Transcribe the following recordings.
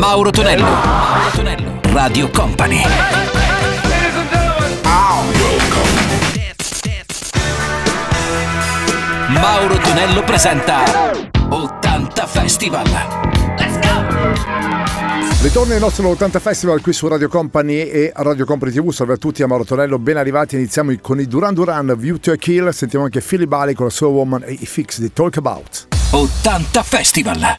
Mauro Tonello. Mauro Tonello. Radio Company. Mauro Tonello presenta 80 Festival. Let's go! Ritorno il nostro 80 Festival qui su Radio Company e Radio Company TV. Salve a tutti, a Mauro Tonello, ben arrivati. Iniziamo con i Duran Duran, View to a Kill. Sentiamo anche Philly Bali con la sua Woman e i Fix di Talk About. 80 Festival.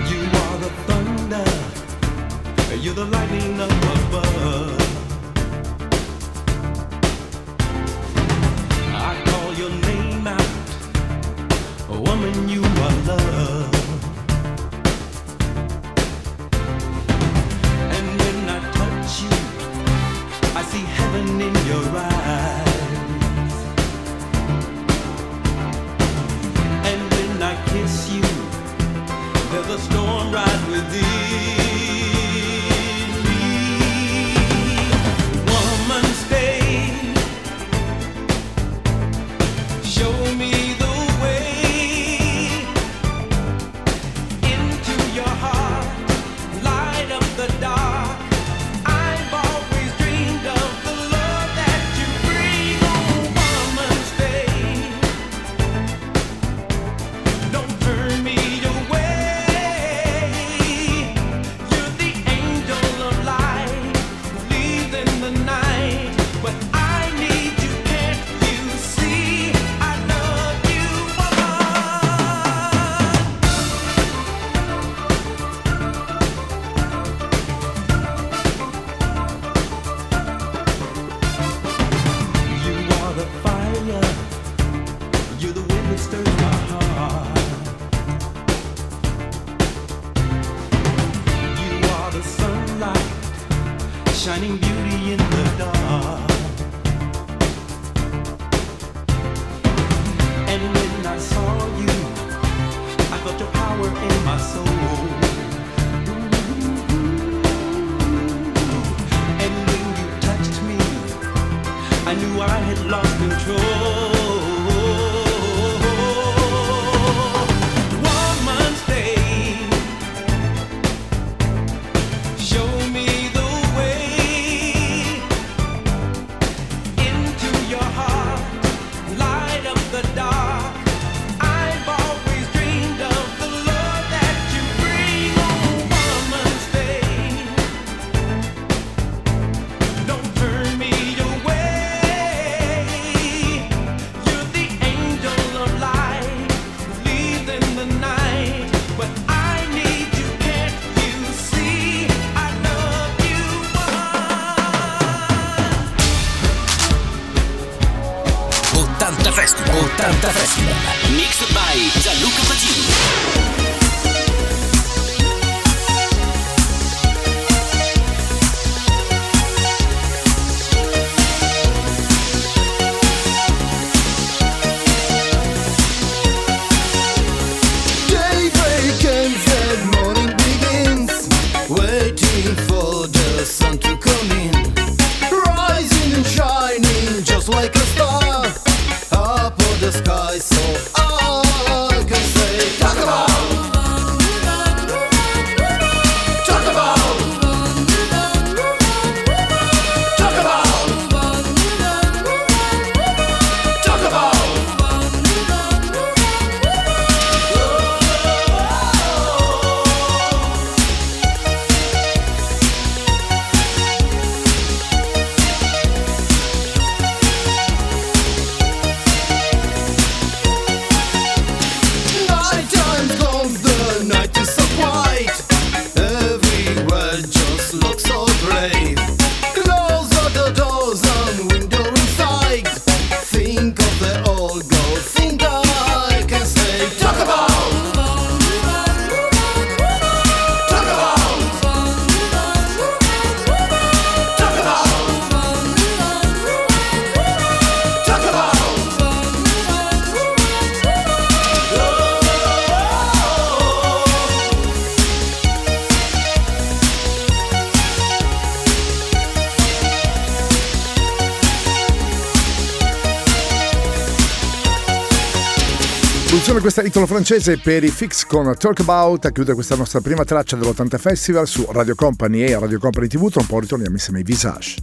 Funziona questa titolo francese per i Fix con Talk About a chiudere questa nostra prima traccia dell'80 Festival su Radio Company e Radio Company TV. Tra un po' ritorniamo insieme ai Visage.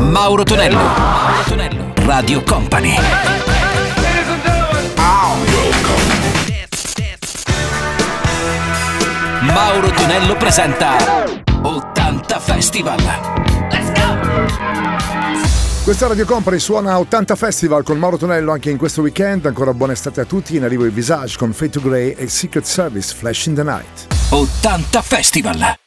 Mauro Tonello, Mauro Tonello, Radio Company. Mauro Tonello presenta 80 Festival. Questa Radio Company suona 80 Festival con Mauro Tonello anche in questo weekend. Ancora buona estate a tutti. In arrivo i Visage con Fate to Grey e Secret Service Flash in the Night. 80 Festival!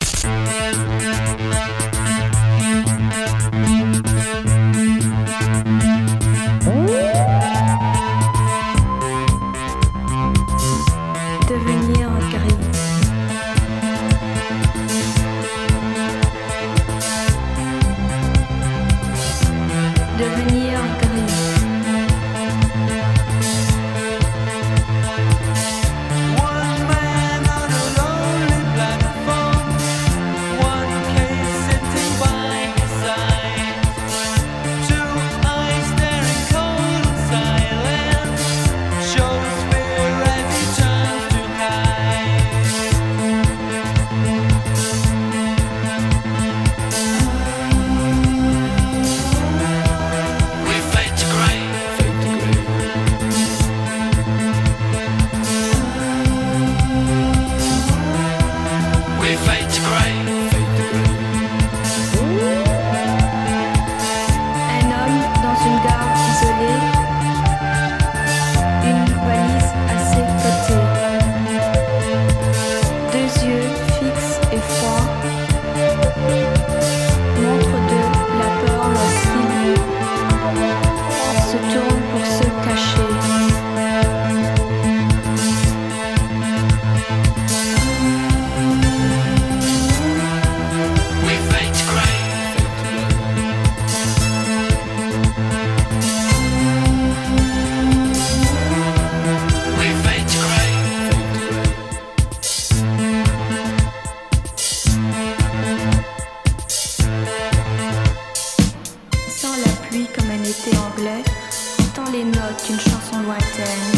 qu'une chanson lointaine,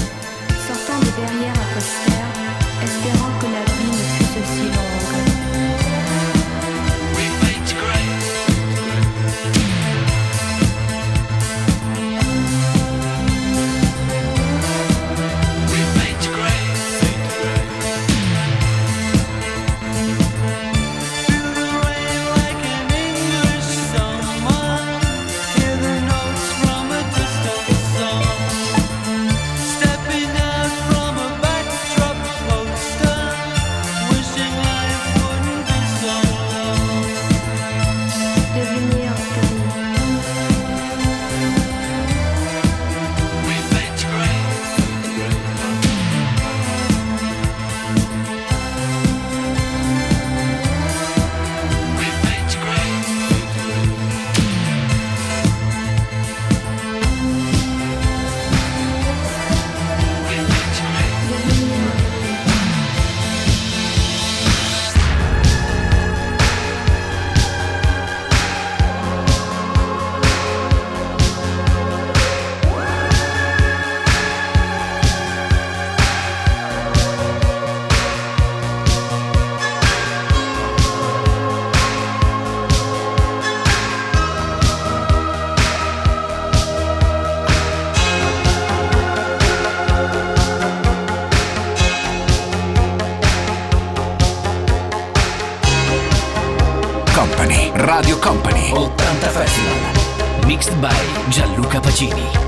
sortant de derrière un poster. Festival. Mixed by Gianluca Pacini.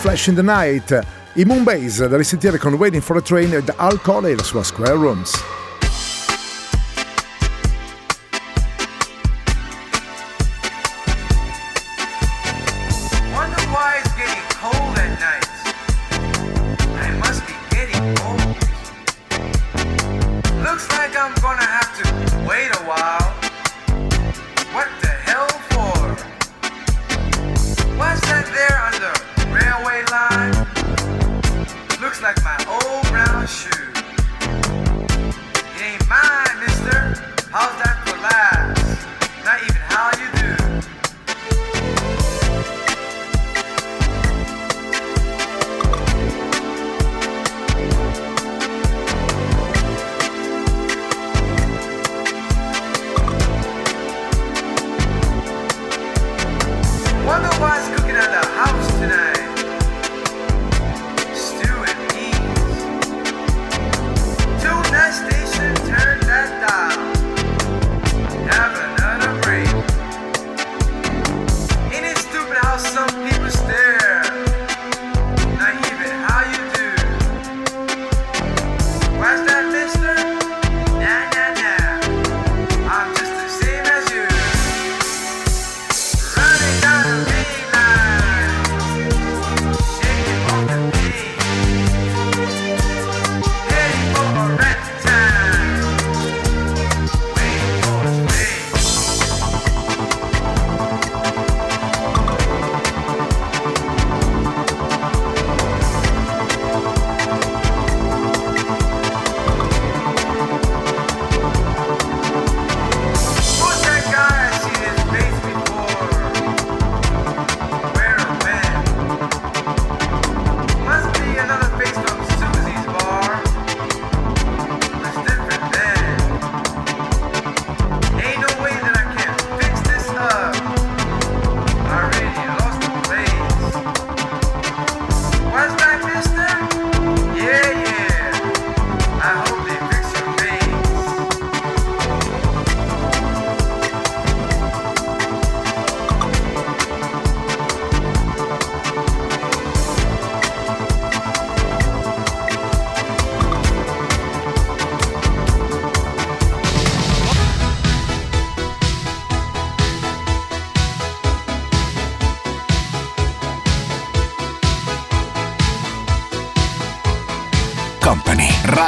Flash in the Night, i Moonbase da risentire con Waiting for a Train ed Alcol e la sua Square Rooms.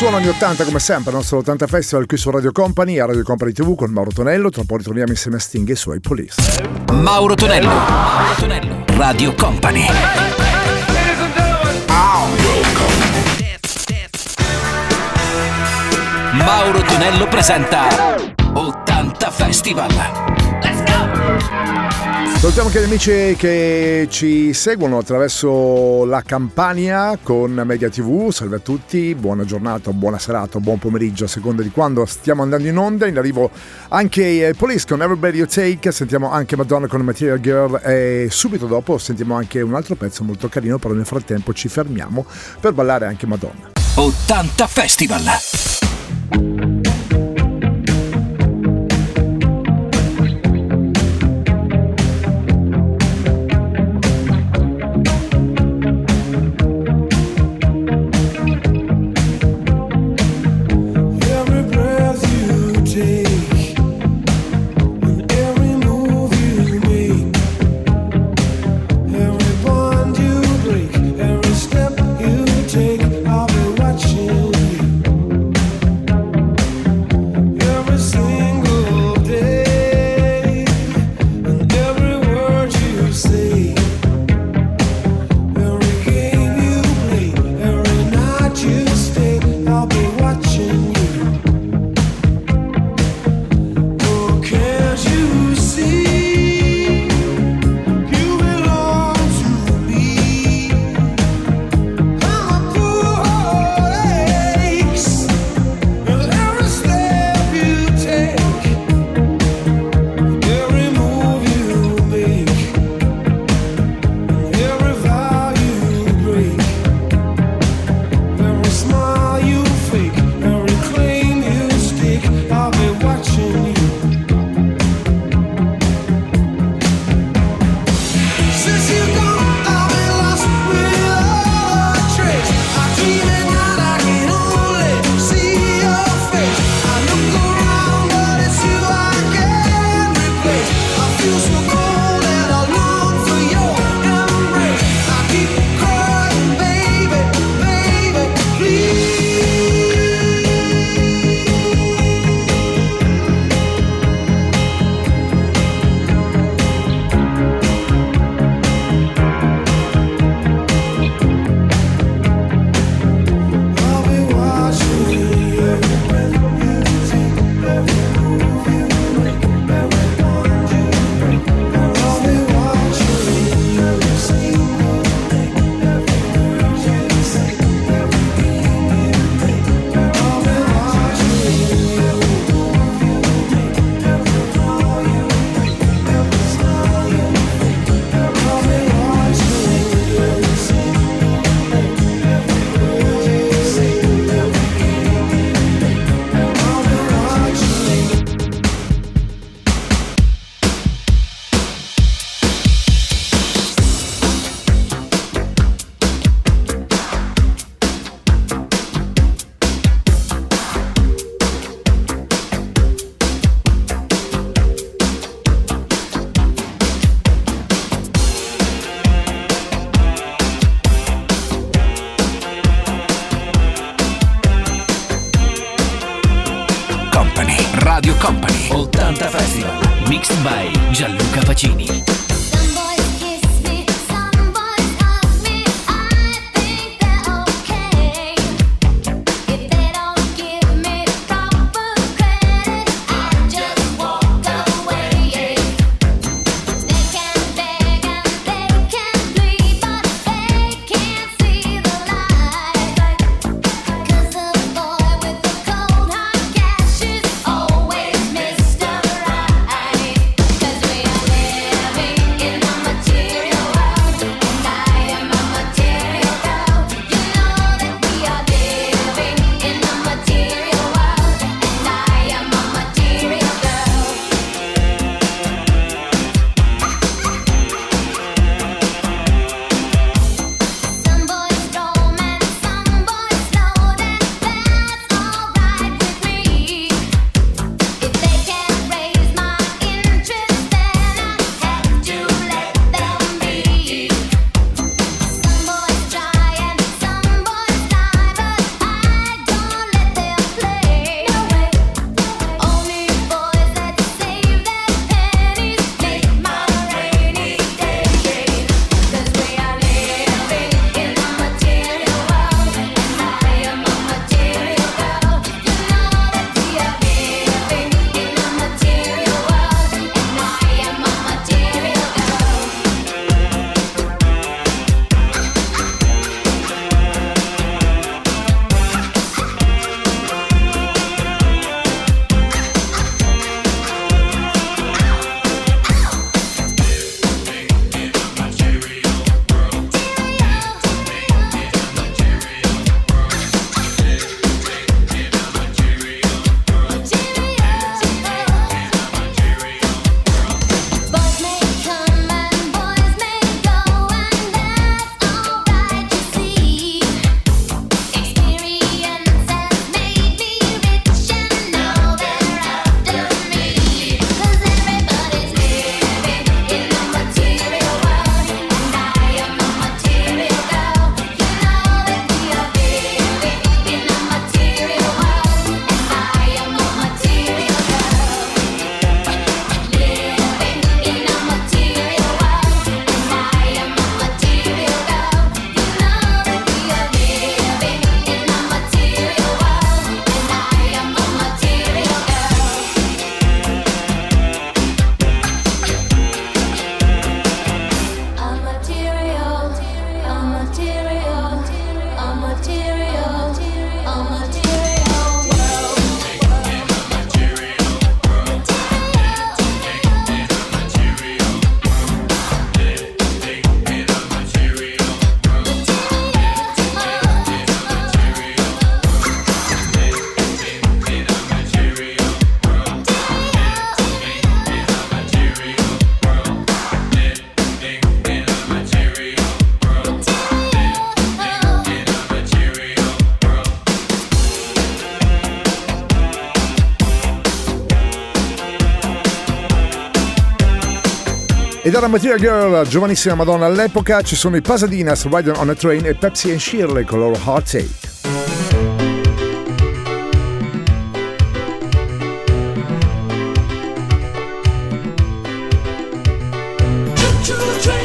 suona ogni 80 come sempre, il nostro 80 Festival qui su Radio Company, a Radio Company TV con Mauro Tonello, tra un po' ritorniamo insieme a Sting e i suoi Police. Mauro Tonello, Mauro Tonello, Radio Company. Mauro Tonello presenta 80 Festival. Salutiamo anche gli amici che ci seguono attraverso la campagna con Media TV. Salve a tutti, buona giornata, buona serata, buon pomeriggio a seconda di quando stiamo andando in onda. In arrivo anche eh, Police con Everybody You Take, sentiamo anche Madonna con Material Girl e subito dopo sentiamo anche un altro pezzo molto carino, però nel frattempo ci fermiamo per ballare anche Madonna. 80 Festival! Ed era Material Girl, giovanissima Madonna all'epoca, ci sono i Pasadinas, Riding on a Train e Pepsi and Shirley con loro Heartache. Choo-choo train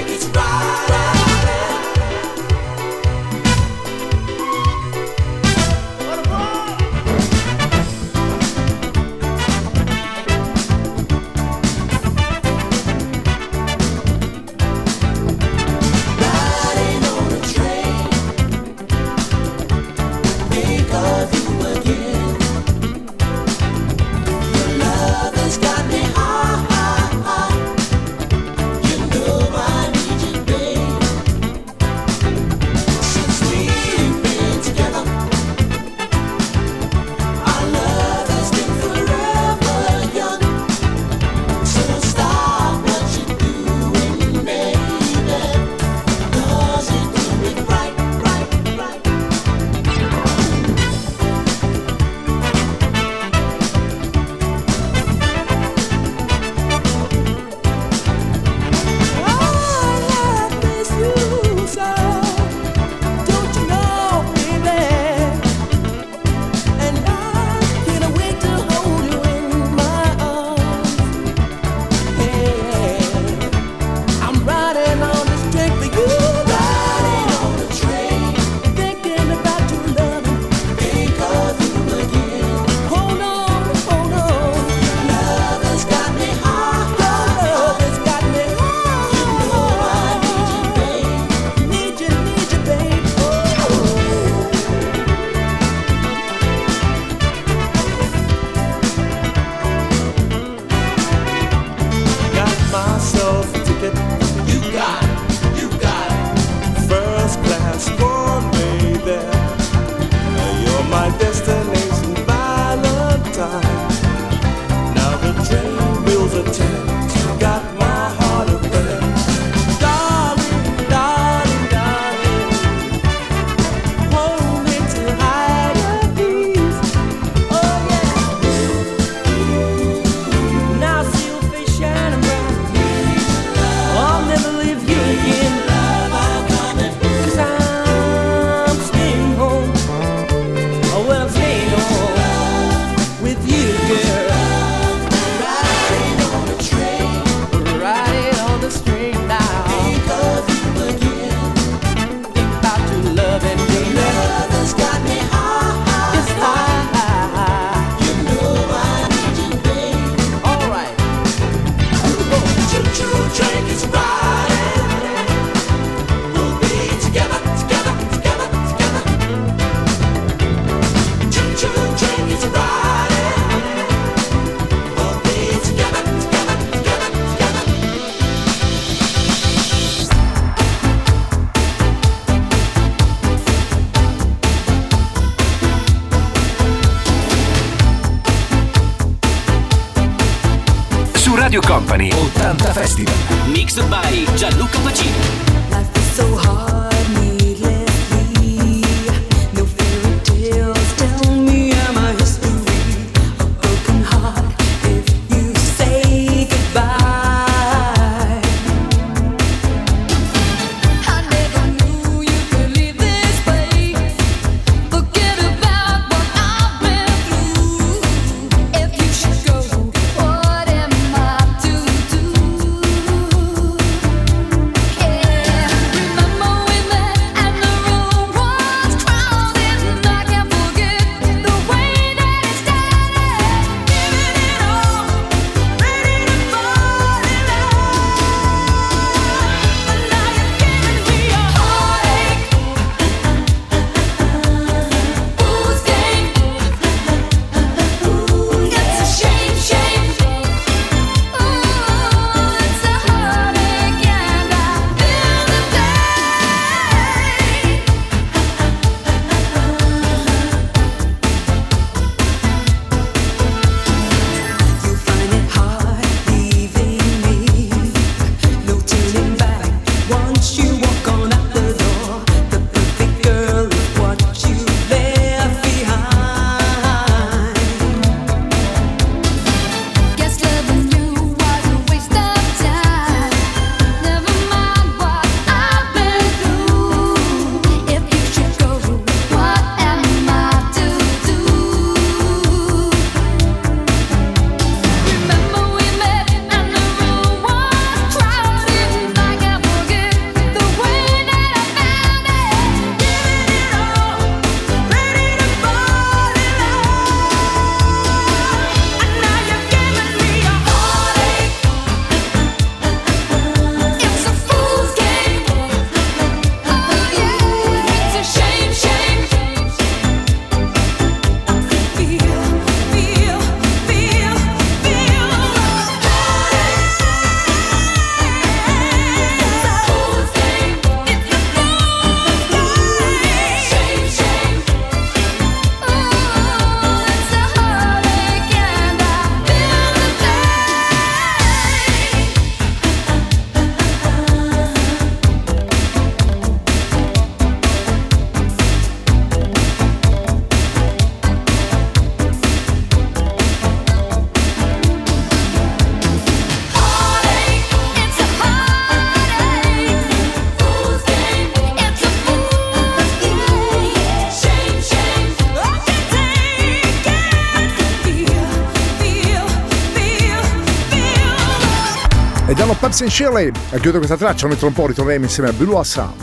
e Vediamo Pepsi and Shirley. a chiudere questa traccia, mentre un po', ritorneremo insieme a Blue Assa.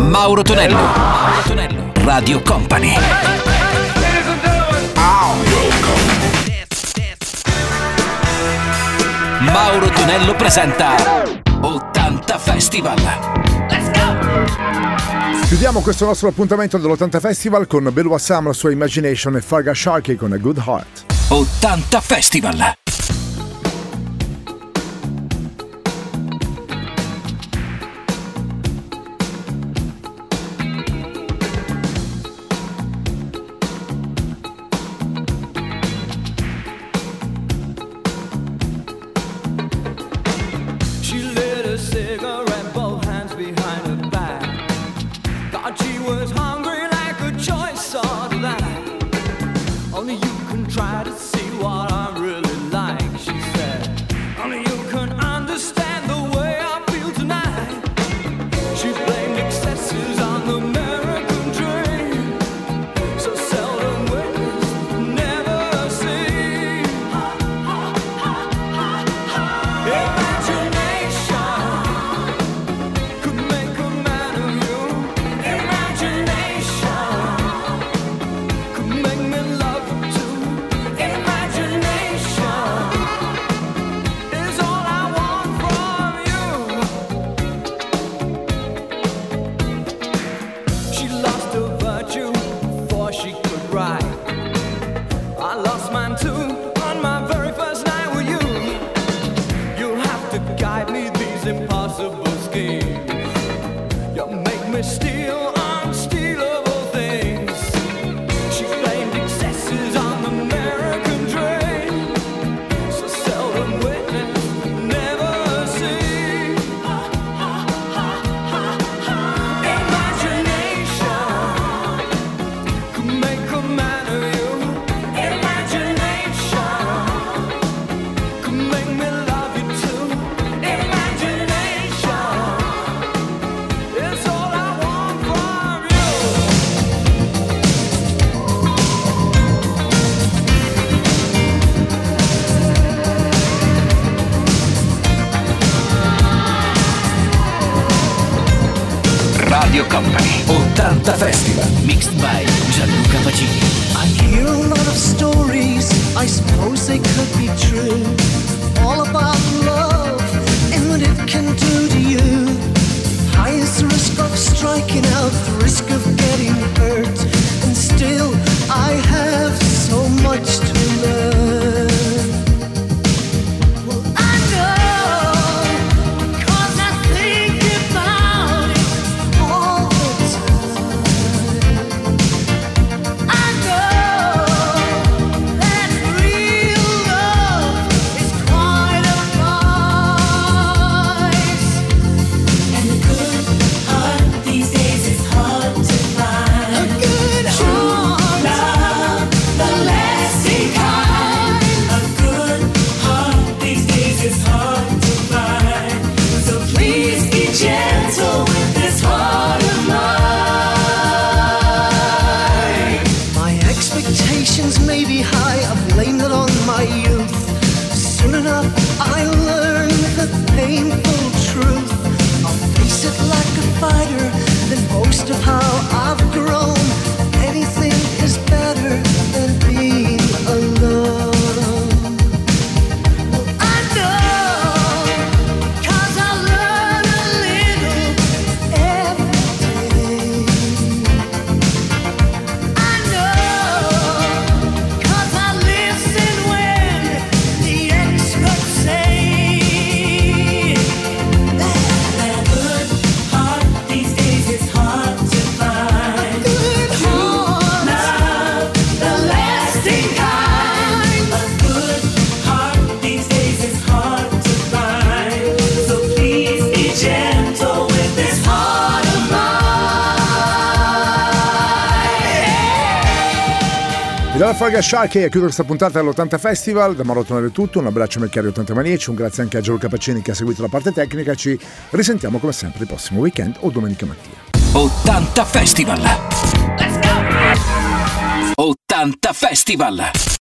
Mauro Tonello. Mauro Tonello. Radio Company. Mauro Tonello presenta 80 Festival. Let's go! Chiudiamo questo nostro appuntamento dell'80 Festival con Belu Assam, la sua Imagination e Farga Sharky con A Good Heart. 80 Festival! Radio Company. 80 Festival. Mixed by Gianluca Pacini. I hear a lot of stories, I suppose they could be true. All about love and what it can do to you. Highest risk of striking out, I mine. Vi do la Folga Shark e chiudo questa puntata dell'80 Festival. Da Marotonare è tutto, un abbraccio a Melchiari 80 Manieci, un grazie anche a Giorgio Capacini che ha seguito la parte tecnica. Ci risentiamo come sempre il prossimo weekend o domenica mattina. 80 Festival. Let's go! 80 Festival.